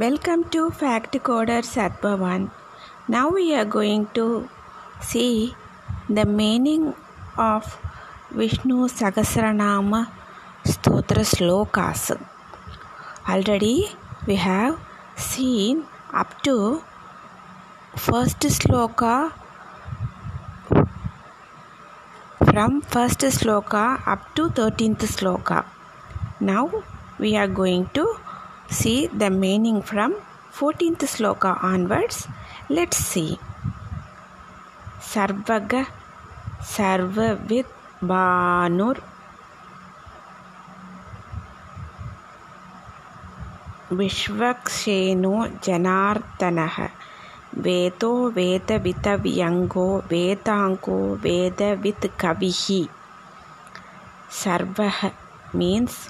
Welcome to Fact Coder Satbhavan. Now we are going to see the meaning of Vishnu Sahasranama Stotra Slokas. Already we have seen up to first sloka from first sloka up to 13th sloka. Now we are going to see the meaning from 14th sloka onwards. Let's see. Sarvaga Sarvavid Banur विश्वक्षेनो जनार्दनः वेदो वेदवितव्यङ्गो वेदाङ्गो वेदवित् कविः सर्वः means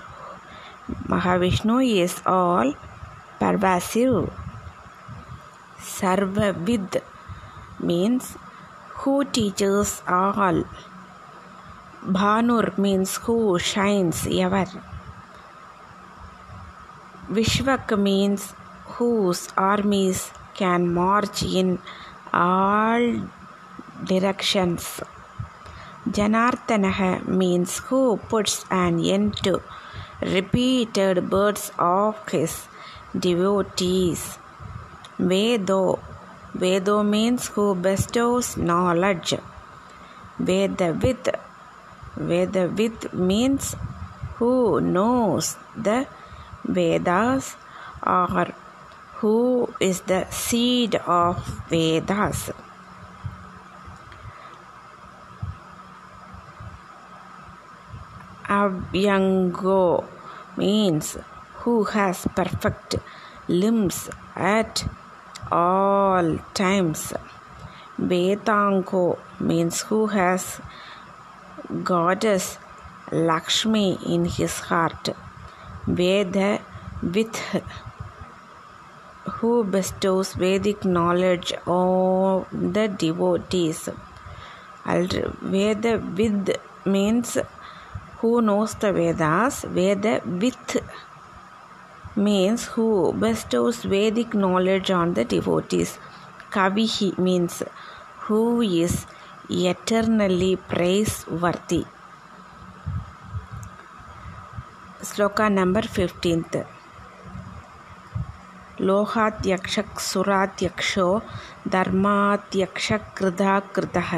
Mahavishnu is all pervasive. Sarvavid means who teaches all. Bhanur means who shines ever. Vishvak means whose armies can march in all directions. Janardana means who puts an end to repeated words of his devotees. Vedo Vedo means who bestows knowledge. Vedavit Vedavit means who knows the Vedas or who is the seed of Vedas. Avyango means who has perfect limbs at all times. Vedango means who has goddess Lakshmi in his heart. Veda with who bestows Vedic knowledge on the devotees. Vedavit means who knows the Vedas, Vedavit means who bestows Vedic knowledge on the devotees. Kavihi means who is eternally praiseworthy. Sloka number 15th. लोहात्यक्षक्सुरात्यक्षो धर्मात्यक्षकृधा कृतः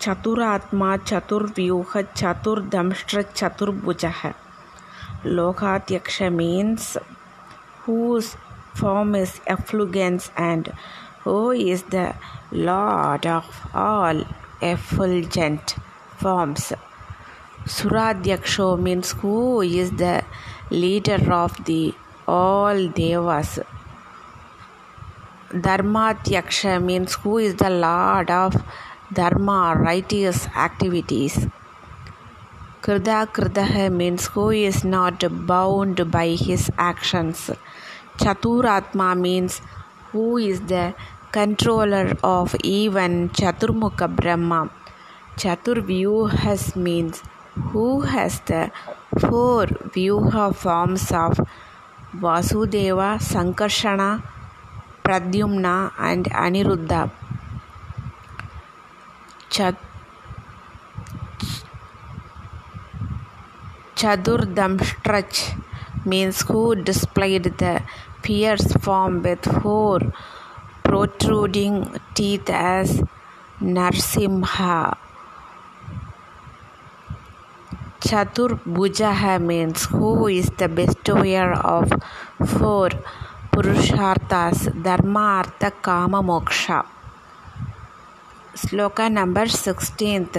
चतुरात्मा, चतुर्व्यूह चतुर्दमष्ट्र चतुर्भुज। लोकाध्यक्ष means whose form is effulgence and he is the lord of all effulgent forms सुराध्यक्षो mean who is the leader of the all देवस धर्माध्यक्ष means who is the lord of dharma, righteous activities. Krida Kridaha means who is not bound by his actions. Chaturatma means who is the controller of even Chaturmukha Brahma. Chaturvyuhas means who has the four Vyuha forms of Vasudeva, Sankarshana, Pradyumna, and Aniruddha. Chat- Chadurdamstrach means who displayed the fierce form with four protruding teeth as Narsimha. Chaturbhujaha means who is the bestower of four Purusharthas Dharma, Artha, Kama, Moksha. Sloka number 16th.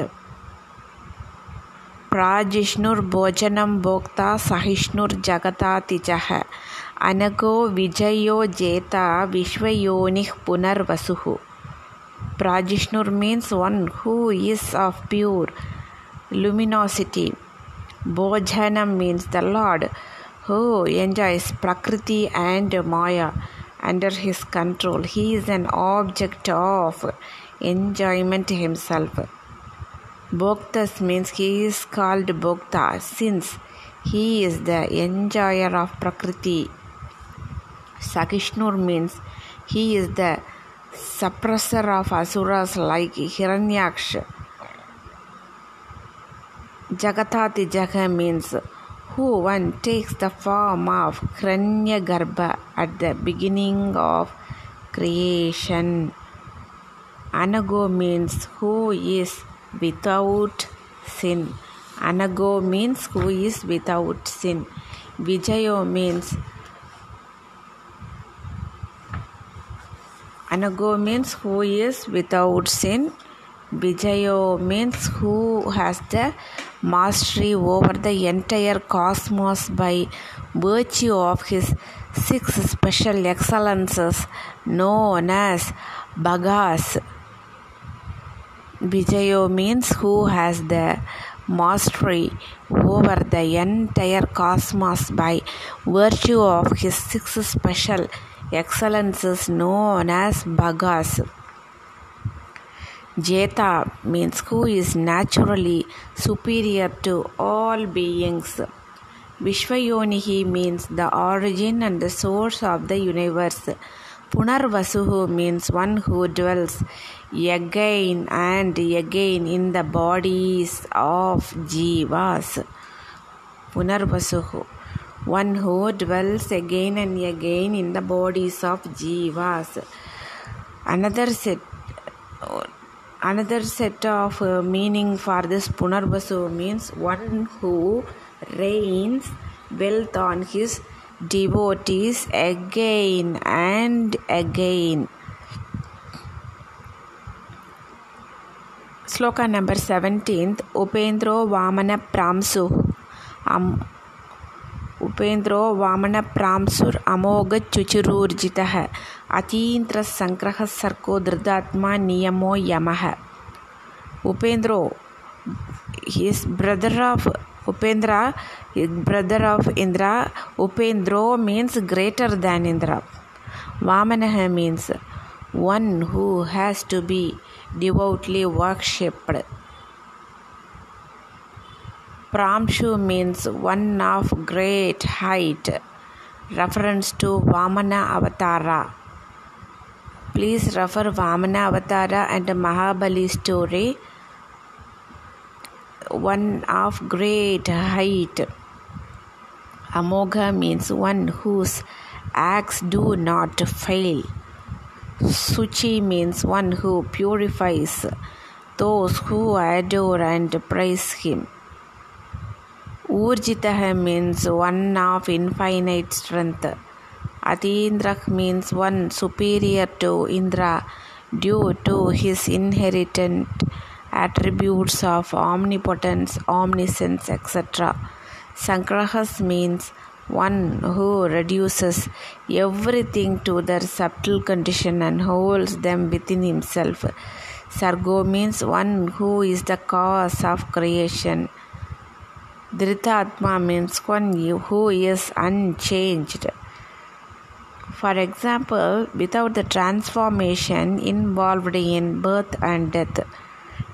प्राजिष्णुर् भोजनं भोक्ता सहिष्णुर्जगतातिजः अनगो विजयो जेता विश्वयोनिः पुनर्वसुः प्राजिष्णुर् means one who is of pure luminosity Bhojanam means the Lord who enjoys Prakriti and Maya under his control. He is an object of enjoyment himself. Bhoktas means he is called Bhokta since he is the enjoyer of Prakriti. Sahishnur means he is the suppressor of asuras like Hiranyaksha. Jagatati Jaga means who one takes the form of Hiranyagarbha at the beginning of creation. Anago means who is without sin. Anago means who is without sin. Vijayo means Anago means who is without sin. Vijayo means who has the mastery over the entire cosmos by virtue of his six special excellences known as Bhagas. Vijayo means who has the mastery over the entire cosmos by virtue of his six special excellences known as Bhagas. Jeta means who is naturally superior to all beings. Vishvayonihi means the origin and the source of the universe. Punarvasuhu means one who dwells again and again in the bodies of jivas. Punarvasuhu one who dwells again and again in the bodies of jivas. Another set another set of uh, meaning for this punarvasu means one who rains wealth on his devotees again and again. Sloka number 17th Upendro Vamana Pramsu. Um, उपेन्द्रो वामनप्रांसुर् अमोघचुचुरूर्जितः अतीन्द्रसङ्ग्रहसर्को दृदात्मा नियमो यम उपेन्द्रो his brother of Upendra brother of Indra Upendro means greater than Indra Vamanaha means one who has to be devoutly worshipped Pramshu means one of great height, reference to Vamana Avatara. Please refer Vamana Avatara and Mahabali story. One of great height. Amogha means one whose acts do not fail. Suchi means one who purifies those who adore and praise him. Urjitah means one of infinite strength. Atindrak means one superior to Indra due to his inherent attributes of omnipotence, omniscience, etc. Sangrahas means one who reduces everything to their subtle condition and holds them within himself. Sargo means one who is the cause of creation. Dhritatma means one who is unchanged. For example, without the transformation involved in birth and death.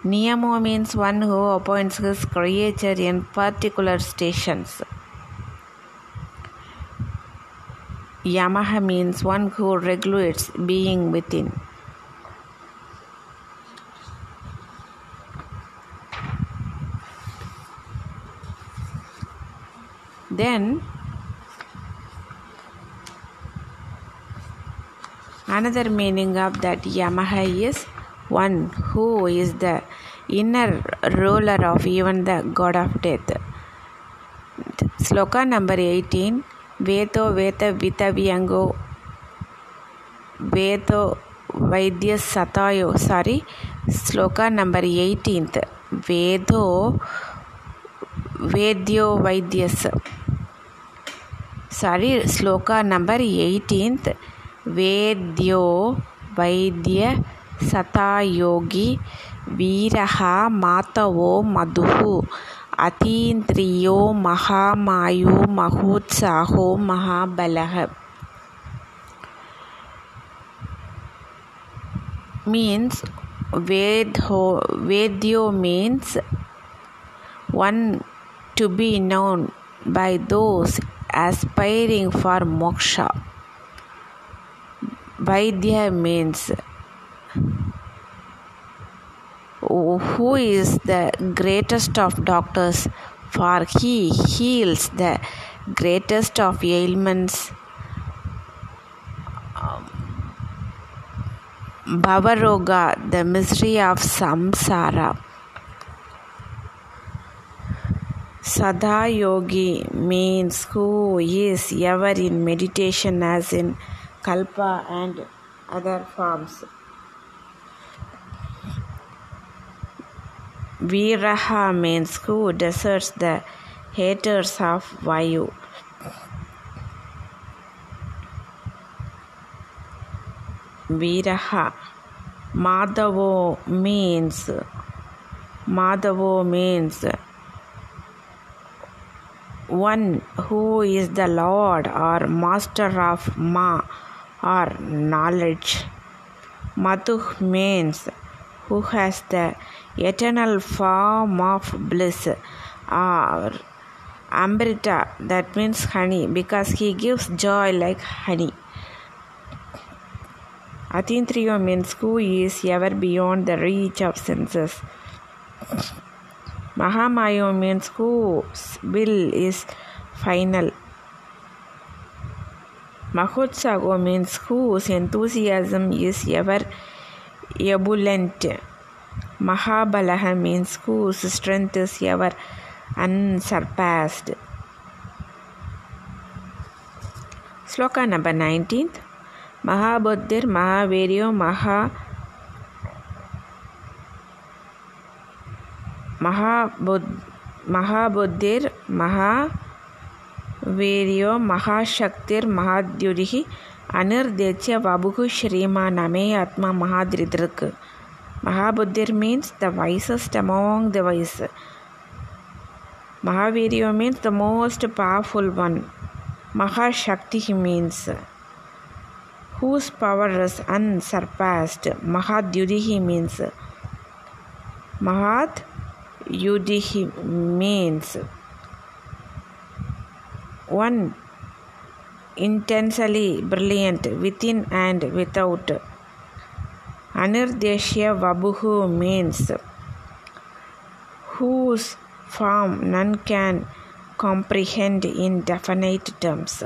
Niyamo means one who appoints his creature in particular stations. Yamaha means one who regulates being within. Then another meaning of that Yamaha is one who is the inner ruler of even the god of death. Sloka number 18 Veto Veta Vitavyango Veto Vaidya Satayo sorry Sloka number 18th Vedo Vedyo Vaidyas sorry sloka number 18th vedyo vaidya satayogi वीरः मातवो मधुः अतीन्द्रियो महामायो महोत्साहो महाबलः means vedho vedyo means one to be known by those aspiring for moksha. Vaidya means who is the greatest of doctors, for he heals the greatest of ailments. Um, Bhavaroga, the misery of samsara. Sada Yogi means who is ever in meditation, as in Kalpa and other forms. Viraha means who deserts the haters of Vayu. Viraha. Madhavo means Madhavo means one who is the Lord or Master of Ma or knowledge. Madhu means who has the eternal form of bliss or amrita that means honey because he gives joy like honey Atintriya means who is ever beyond the reach of senses. Mahamaya means whose will is final. Mahotsago means whose enthusiasm is ever ebullient. Mahabalaha means whose strength is ever unsurpassed. Sloka number 19th. Mahabudhir, Mahaviryo, Maha महाबुद्धिर् महावीर्यो महाशक्तिर् महाद्युरिः अनिर्देच्य वपुः श्रीमानमे आत्मा महादृदृक् Mahabuddhir means the wisest among the wise. Mahavirya means the most powerful one. Mahashakti means whose power is unsurpassed. Mahadyudihi means Mahat means one intensely brilliant within and without. Anirdeshya Vabuhu means whose form none can comprehend in definite terms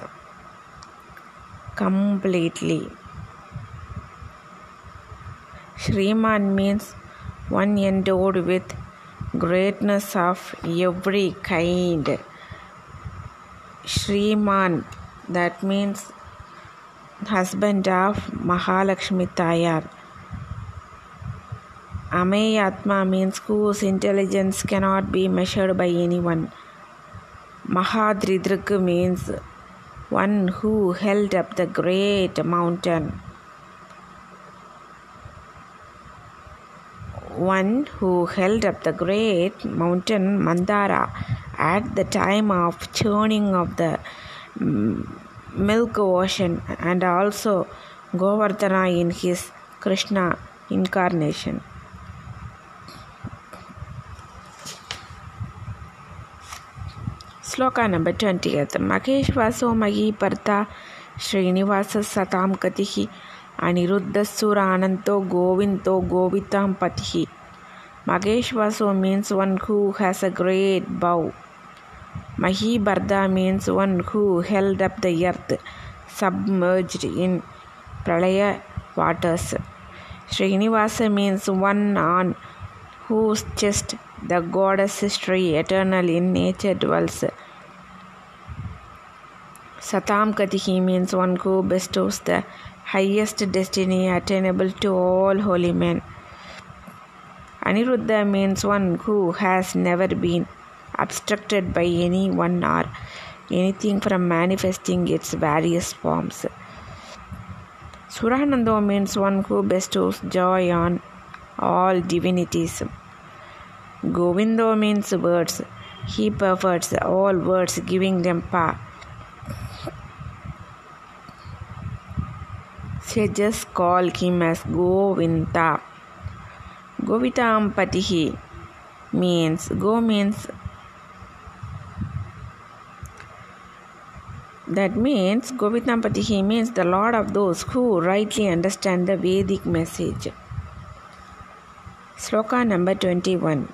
completely. Shriman means one endowed with greatness of every kind. Shriman, that means husband of Mahalakshmi Tayar. Ameyatma means whose intelligence cannot be measured by anyone. Mahadridrik means one who held up the great mountain. One who held up the great mountain Mandara at the time of churning of the milk ocean and also Govardhana in his Krishna incarnation. Shloka number twentieth Mahesh वासो मही पर्ता श्रीनिवास सतां कतिः अनिरुद्धसुरानन्तो गोविन्तो गोवितां पतिः Maheshwaso means one who has a great bow. Mahibharda means one who held up the earth submerged in pralaya waters. Srinivasa means one on whose chest the goddess history eternal in nature dwells. Satam Katihi means one who bestows the highest destiny attainable to all holy men. Aniruddha means one who has never been obstructed by anyone or anything from manifesting its various forms. Suranando means one who bestows joy on all divinities. Govindo means words. He perverts all words, giving them power. Just call him as Govinda. Govitam means Go means That means Govindapatihi means the Lord of those who rightly understand the Vedic message. Sloka number 21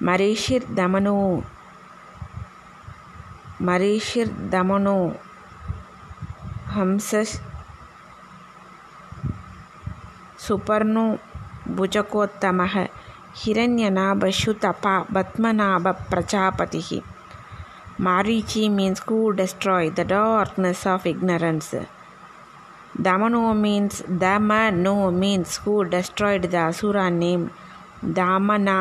Marishir Damanu Marishir Damanu Hamsas सुपर्णु भुजकोत्तम हिरण्यनाभ शुतप पद्मनाभ प्रजापति Marichi mean who destroy the darkness of ignorance दमनो means दम no mean who destroyed the asura name Damana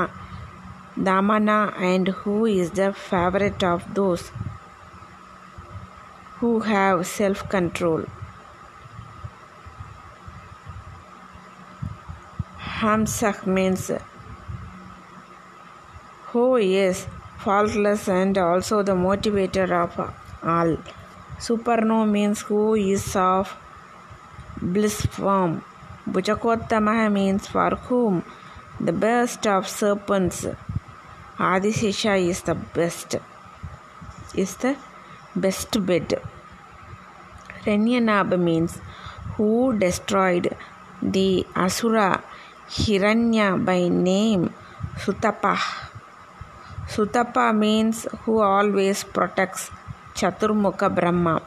Damana and who is the favourite of those who have self control Hamsak means who is faultless and also the motivator of all. Superno means who is of bliss form. Bhujakottama means for whom the best of serpents. Adisesha is the best. Is the best bed. Renyanab means who destroyed the Asura Hiranya by name Sutapa. Sutapa means who always protects Chaturmukha Brahma.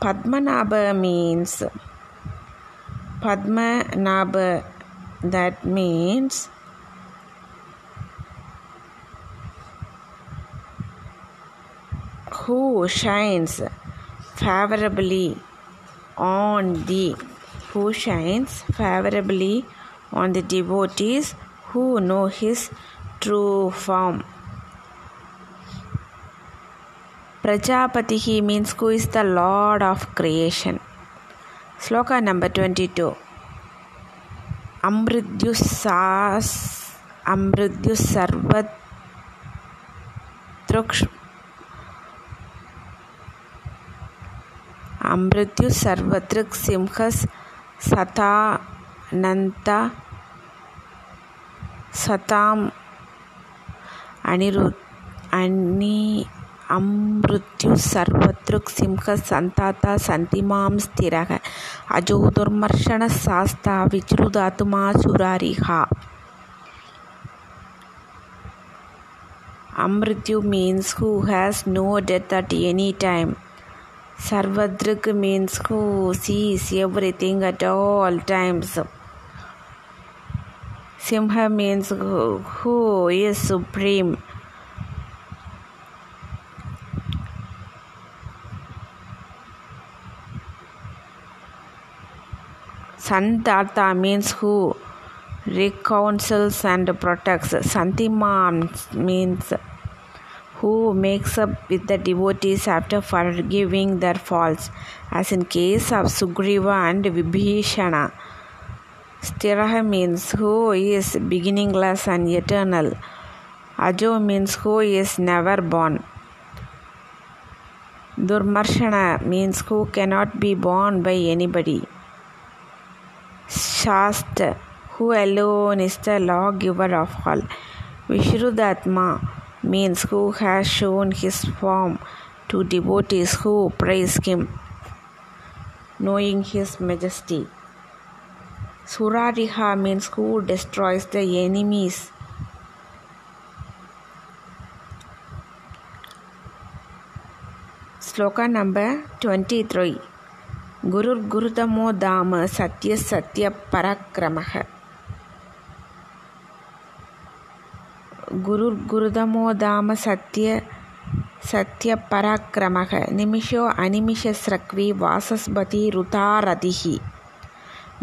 Padmanabha means Padmanabha that means who shines favorably on the who shines favorably on the devotees who know his true form. Prajapatihi means who is the Lord of creation. Sloka number 22. Amridyusas Amridyus Sarvat Truksh Amrityu Sarvatrik Simhas Sata అనంత సతాం అనిరు అని అమృత్యు సర్వతృక్ సింహ సంతాత సంతిమాం స్థిర అజో దుర్మర్షణ శాస్త విచ్రుదాతుమా సురారిహ Amrityu means who has no death at any time. Sarvadrik means who sees everything at all times. Simha means who, who is supreme. Santata means who reconciles and protects. Santiman means who makes up with the devotees after forgiving their faults, as in case of Sugriva and Vibhishana. Stiraha means who is beginningless and eternal. Ajo means who is never born. Durmarshana means who cannot be borne by anybody. Shastra, who alone is the lawgiver of all. Vishrudatma means who has shown his form to devotees who praise him, knowing his majesty. Surariha means who destroys the enemies. Sloka number 23 Guru Gurudamo Dama Satya Satya Parakramaha. குரு குருதமோதாம சத்திய சத்திய பராக்கிரமக நிமிஷோ அனிமிஷ ஸ்ரக்வி வாசஸ்பதி ருதாரதிஹி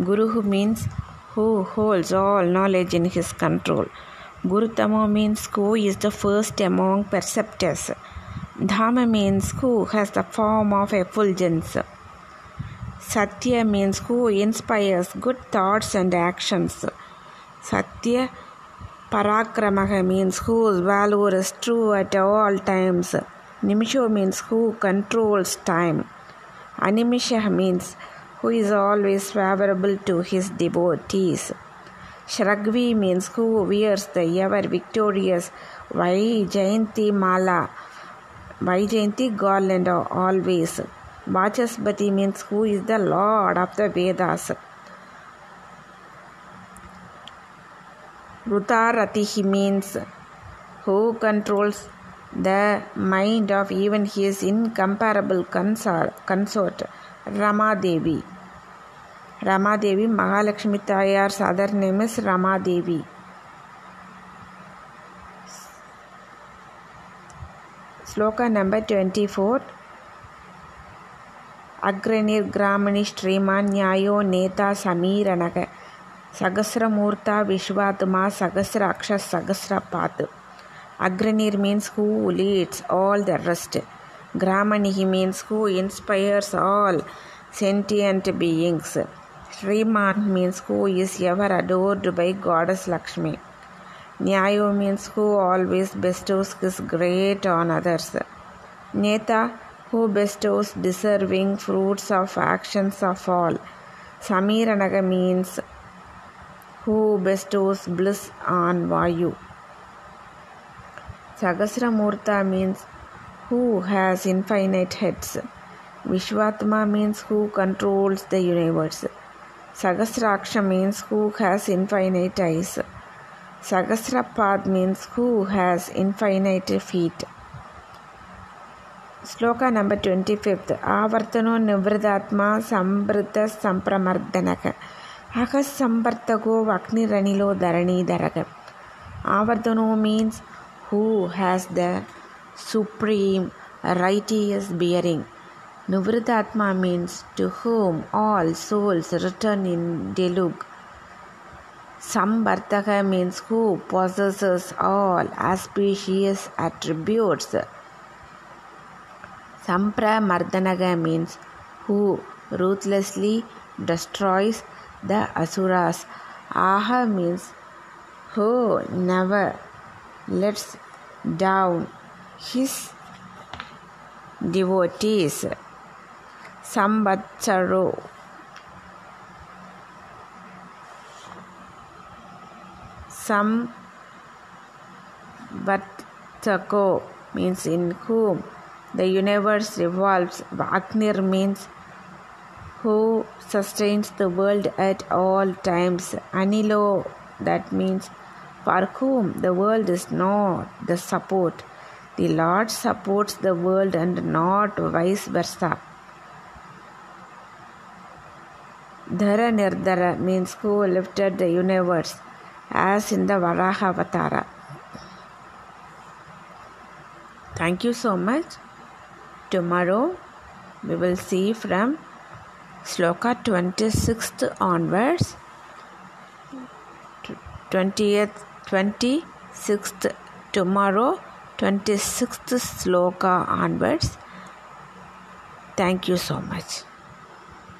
Guru means who holds all knowledge in his control. Gurutama means who is the first among perceptors. Dhamma means who has the form of effulgence. Satya means who inspires good thoughts and actions. Satya Parakramaha means whose valor is true at all times. Nimisho means who controls time. Animisha means who is always favorable to his devotees. Shragvi means who wears the ever victorious Vai Jayanti Mala Vaijayanti garland always. Vachaspati means who is the lord of the Vedas. Rutaratihi means who controls the mind of even his incomparable consort Rama Devi. Ramadevi Mahalakshmi தாயார் சதர் name is Ramadevi sloka number twenty four अग्रणिर्ग्रामणि श्रीमान् न्यायो नेता समीरणक सहस्रमूर्ता विश्वात्मा सहस्र अक्षर सहस्रपात् Agranir means who leads all the rest. Gramanihi means who inspires all sentient beings. Sriman means who is ever adored by Goddess Lakshmi. Nyayo means who always bestows his great on others. Neta who bestows deserving fruits of actions of all. Samiranaga means who bestows bliss on Vayu. Sagasramurta means who has infinite heads. Vishwatma means who controls the universe. Sagasraksha means who has infinite eyes. Sagasrapad means who has infinite feet. Shloka number twenty fifth ఆవర్తనో నివృతాత్మ సంవృత సంప్రమర్దనక అహ సంవర్తకో అగ్నిరణిలో ధరణీధరక ఆవర్తనో means who has the supreme righteous bearing. Nivritatma means to whom all souls return in deluge. Samvartaka means who possesses all auspicious attributes. Sampramardanaga means who ruthlessly destroys the asuras. Aha means who never lets down his devotees. Samvatsaro Samvatsako means in whom the universe revolves. Agnir means who sustains the world at all times. Anilo, that means for whom the world is not the support. The Lord supports the world and not vice versa. Dhara Nirdhara means who lifted the universe as in the Varaha Avatara. Thank you so much. Tomorrow we will see from Sloka 26th onwards 20th 26th tomorrow 26th sloka onwards thank you so much